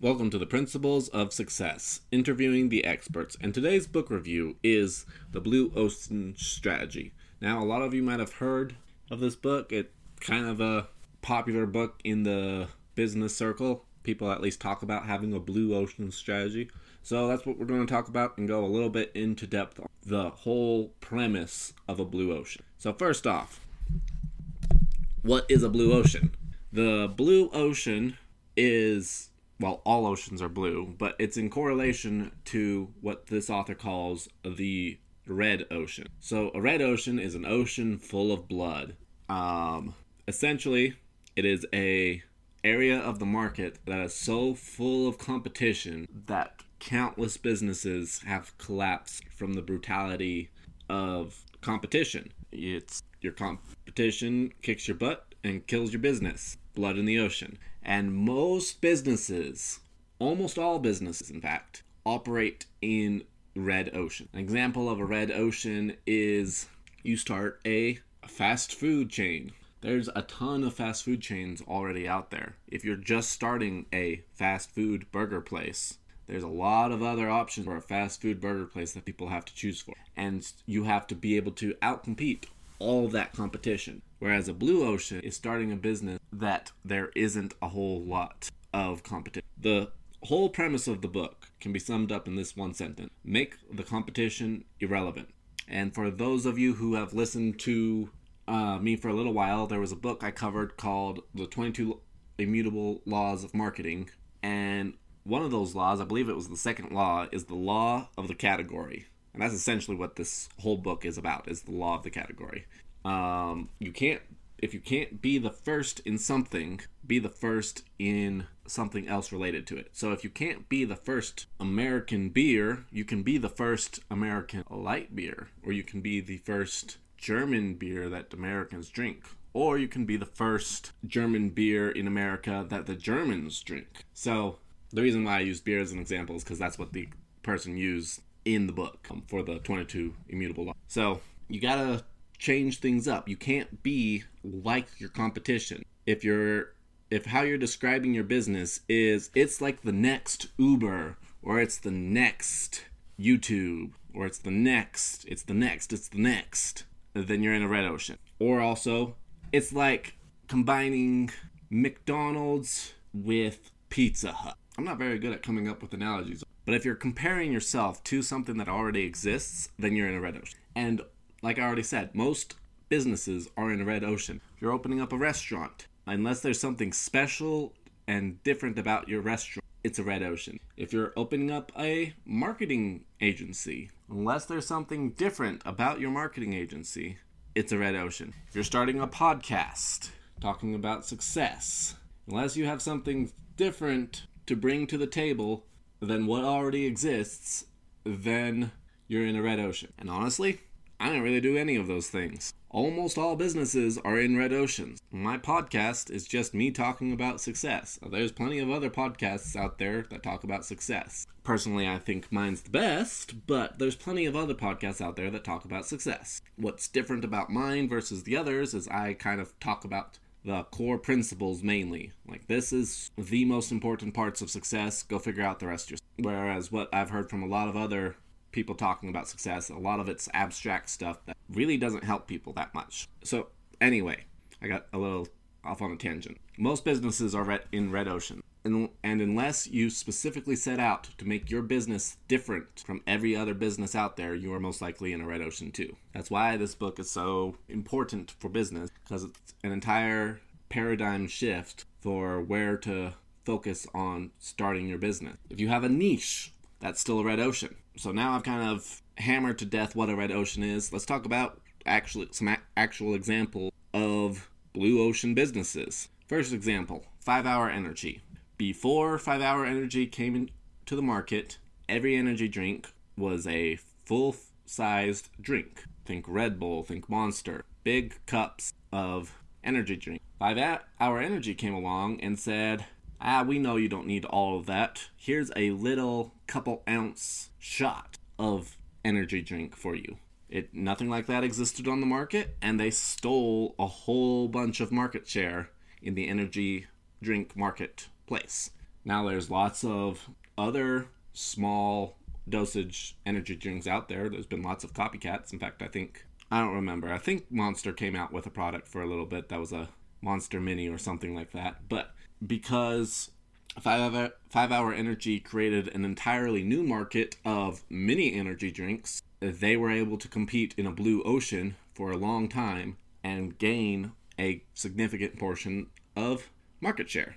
Welcome to the Principles of Success, interviewing the experts. And today's book review is The Blue Ocean Strategy. Now, a lot of you might have heard of this book. It's kind of a popular book in the business circle. People at least talk about having a blue ocean strategy. So that's what we're going to talk about and go a little bit into depth on the whole premise of a blue ocean. So, first off, what is a blue ocean? The blue ocean is well, all oceans are blue, but it's in correlation to what this author calls the red ocean. So, a red ocean is an ocean full of blood. Um, essentially, it is a area of the market that is so full of competition that countless businesses have collapsed from the brutality of competition. It's your competition kicks your butt and kills your business. Blood in the ocean. And most businesses, almost all businesses in fact, operate in red ocean. An example of a red ocean is you start a fast food chain. There's a ton of fast food chains already out there. If you're just starting a fast food burger place, there's a lot of other options for a fast food burger place that people have to choose for. And you have to be able to outcompete all of that competition. Whereas a blue ocean is starting a business that there isn't a whole lot of competition. The whole premise of the book can be summed up in this one sentence make the competition irrelevant. And for those of you who have listened to uh, me for a little while, there was a book I covered called The 22 Immutable Laws of Marketing. And one of those laws, I believe it was the second law, is the law of the category. And that's essentially what this whole book is about, is the law of the category. Um, you can't if you can't be the first in something, be the first in something else related to it. So if you can't be the first American beer, you can be the first American light beer, or you can be the first German beer that Americans drink, or you can be the first German beer in America that the Germans drink. So the reason why I use beer as an example is because that's what the person used in the book um, for the 22 immutable law. So you gotta change things up. You can't be like your competition. If you're if how you're describing your business is it's like the next Uber or it's the next YouTube or it's the next, it's the next, it's the next, then you're in a red ocean. Or also, it's like combining McDonald's with Pizza Hut. I'm not very good at coming up with analogies, but if you're comparing yourself to something that already exists, then you're in a red ocean. And like I already said, most businesses are in a red ocean. If you're opening up a restaurant, unless there's something special and different about your restaurant, it's a red ocean. If you're opening up a marketing agency, unless there's something different about your marketing agency, it's a red ocean. If you're starting a podcast talking about success, unless you have something different to bring to the table than what already exists, then you're in a red ocean. And honestly, I don't really do any of those things. Almost all businesses are in red oceans. My podcast is just me talking about success. There's plenty of other podcasts out there that talk about success. Personally, I think mine's the best, but there's plenty of other podcasts out there that talk about success. What's different about mine versus the others is I kind of talk about the core principles mainly. Like, this is the most important parts of success. Go figure out the rest yourself. Whereas, what I've heard from a lot of other people talking about success. A lot of it's abstract stuff that really doesn't help people that much. So, anyway, I got a little off on a tangent. Most businesses are in red ocean. And, unless you specifically set out to make your business different from every other business out there, you are most likely in a red ocean too. That's why this book is so important for business because it's an entire paradigm shift for where to focus on starting your business. If you have a niche, that's still a red ocean so now I've kind of hammered to death what a red ocean is. Let's talk about actually some actual example of blue ocean businesses. First example, 5-hour energy. Before 5-hour energy came into the market, every energy drink was a full-sized drink. Think Red Bull, think Monster, big cups of energy drink. 5-hour energy came along and said, Ah, we know you don't need all of that. Here's a little couple ounce shot of energy drink for you. It nothing like that existed on the market, and they stole a whole bunch of market share in the energy drink marketplace. Now there's lots of other small dosage energy drinks out there. There's been lots of copycats. In fact, I think I don't remember. I think Monster came out with a product for a little bit that was a Monster Mini or something like that. But because Five Hour, Five Hour Energy created an entirely new market of mini energy drinks, they were able to compete in a blue ocean for a long time and gain a significant portion of market share.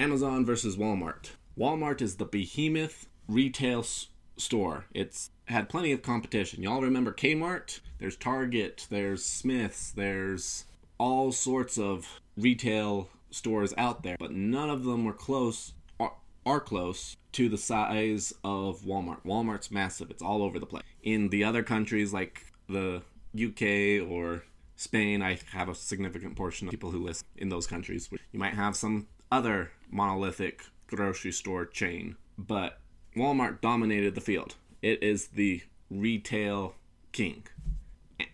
Amazon versus Walmart. Walmart is the behemoth retail s- store. It's had plenty of competition. Y'all remember Kmart? There's Target, there's Smith's, there's all sorts of retail stores out there, but none of them were close are, are close to the size of Walmart. Walmart's massive. It's all over the place. In the other countries like the UK or Spain, I have a significant portion of people who live in those countries. You might have some other monolithic grocery store chain, but Walmart dominated the field. It is the retail king.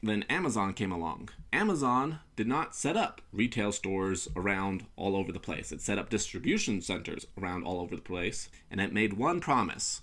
Then Amazon came along. Amazon did not set up retail stores around all over the place. It set up distribution centers around all over the place, and it made one promise.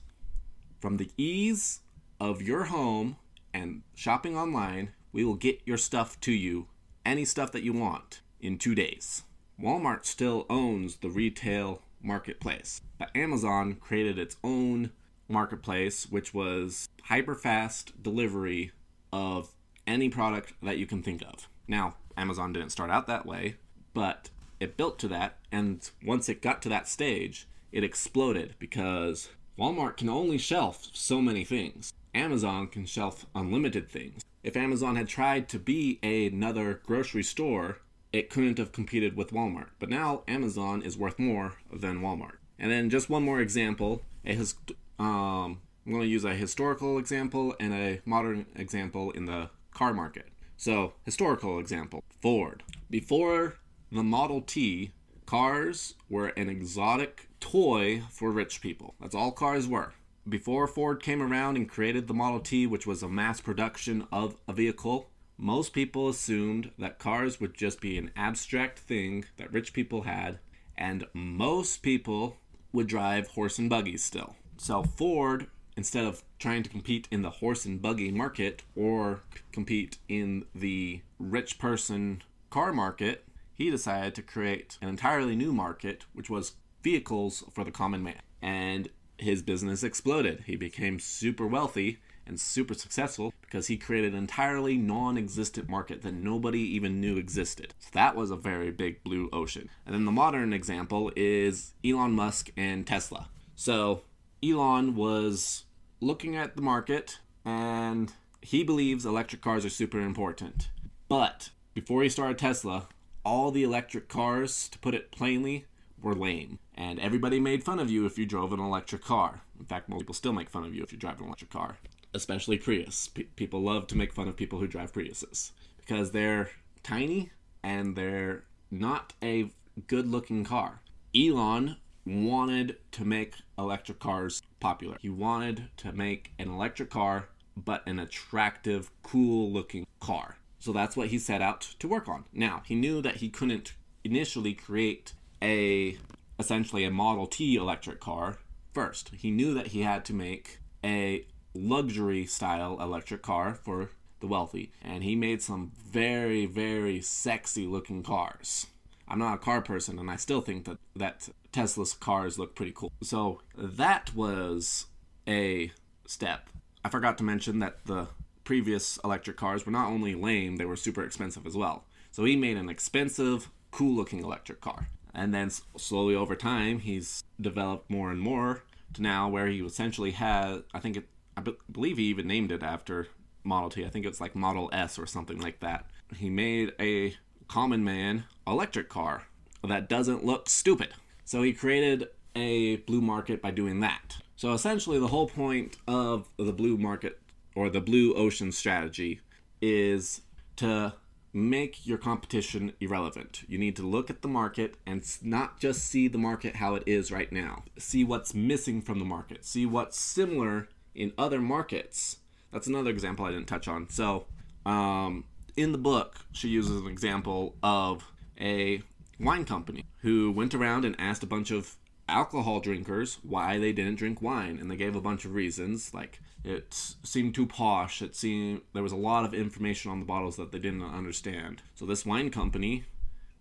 From the ease of your home and shopping online, we will get your stuff to you, any stuff that you want, in two days. Walmart still owns the retail marketplace, but Amazon created its own marketplace, which was hyper fast delivery of any product that you can think of. Now, Amazon didn't start out that way, but it built to that, and once it got to that stage, it exploded because Walmart can only shelf so many things. Amazon can shelf unlimited things. If Amazon had tried to be another grocery store, it couldn't have competed with Walmart. But now Amazon is worth more than Walmart. And then just one more example, a his, um, I'm going to use a historical example and a modern example in the car market. So, historical example Ford. Before the Model T, cars were an exotic toy for rich people. That's all cars were. Before Ford came around and created the Model T, which was a mass production of a vehicle, most people assumed that cars would just be an abstract thing that rich people had, and most people would drive horse and buggies still. So Ford instead of trying to compete in the horse and buggy market or compete in the rich person car market, he decided to create an entirely new market, which was vehicles for the common man. And his business exploded. He became super wealthy and super successful because he created an entirely non existent market that nobody even knew existed. So that was a very big blue ocean. And then the modern example is Elon Musk and Tesla. So Elon was looking at the market and he believes electric cars are super important. But before he started Tesla, all the electric cars, to put it plainly, were lame. And everybody made fun of you if you drove an electric car. In fact, most people still make fun of you if you drive an electric car, especially Prius. P- people love to make fun of people who drive Priuses because they're tiny and they're not a good looking car. Elon wanted to make electric cars popular. He wanted to make an electric car, but an attractive, cool looking car. So that's what he set out to work on. Now, he knew that he couldn't initially create a essentially a Model T electric car first. He knew that he had to make a luxury style electric car for the wealthy, and he made some very very sexy looking cars. I'm not a car person, and I still think that that Tesla's cars look pretty cool. So that was a step. I forgot to mention that the previous electric cars were not only lame, they were super expensive as well. So he made an expensive, cool looking electric car. And then slowly over time, he's developed more and more to now where he essentially has, I think it, I be- believe he even named it after Model T. I think it's like Model S or something like that. He made a common man electric car that doesn't look stupid. So he created a blue market by doing that. So essentially, the whole point of the blue market or the blue ocean strategy is to make your competition irrelevant. You need to look at the market and not just see the market how it is right now. See what's missing from the market. See what's similar in other markets. That's another example I didn't touch on. So, um, in the book, she uses an example of a wine company who went around and asked a bunch of alcohol drinkers why they didn't drink wine and they gave a bunch of reasons. Like it seemed too posh. It seemed there was a lot of information on the bottles that they didn't understand. So this wine company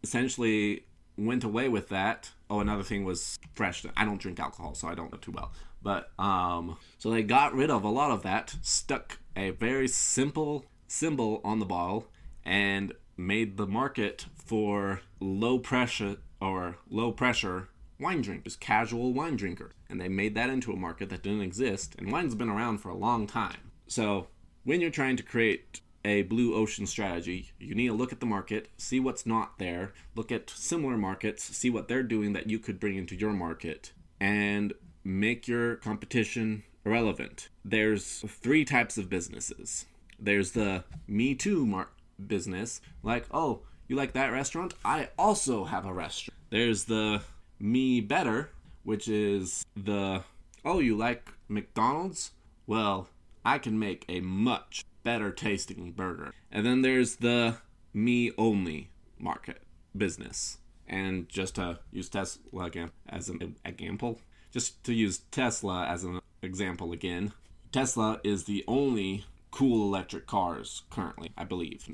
essentially went away with that. Oh another thing was fresh. I don't drink alcohol so i don't know too well but um so they got rid of a lot of that stuck a very simple symbol on the bottle and made the market for low pressure or low pressure wine drinkers, casual wine drinkers, And they made that into a market that didn't exist, and wine's been around for a long time. So when you're trying to create a blue ocean strategy, you need to look at the market, see what's not there, look at similar markets, see what they're doing that you could bring into your market, and make your competition irrelevant. There's three types of businesses. There's the Me Too mar- business, like, oh, you like that restaurant? I also have a restaurant. There's the me better, which is the oh, you like McDonald's? Well, I can make a much better tasting burger. And then there's the me only market business. And just to use Tesla again as an example, just to use Tesla as an example again, Tesla is the only cool electric cars currently, I believe.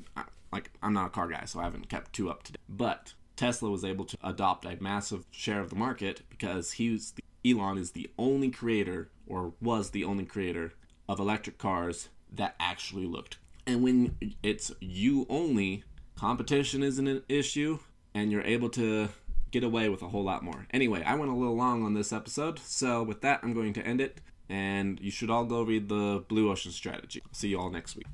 Like, I'm not a car guy, so I haven't kept too up to date. But Tesla was able to adopt a massive share of the market because he was the, Elon is the only creator or was the only creator of electric cars that actually looked. And when it's you only, competition isn't an issue and you're able to get away with a whole lot more. Anyway, I went a little long on this episode, so with that I'm going to end it and you should all go read the Blue Ocean Strategy. See you all next week.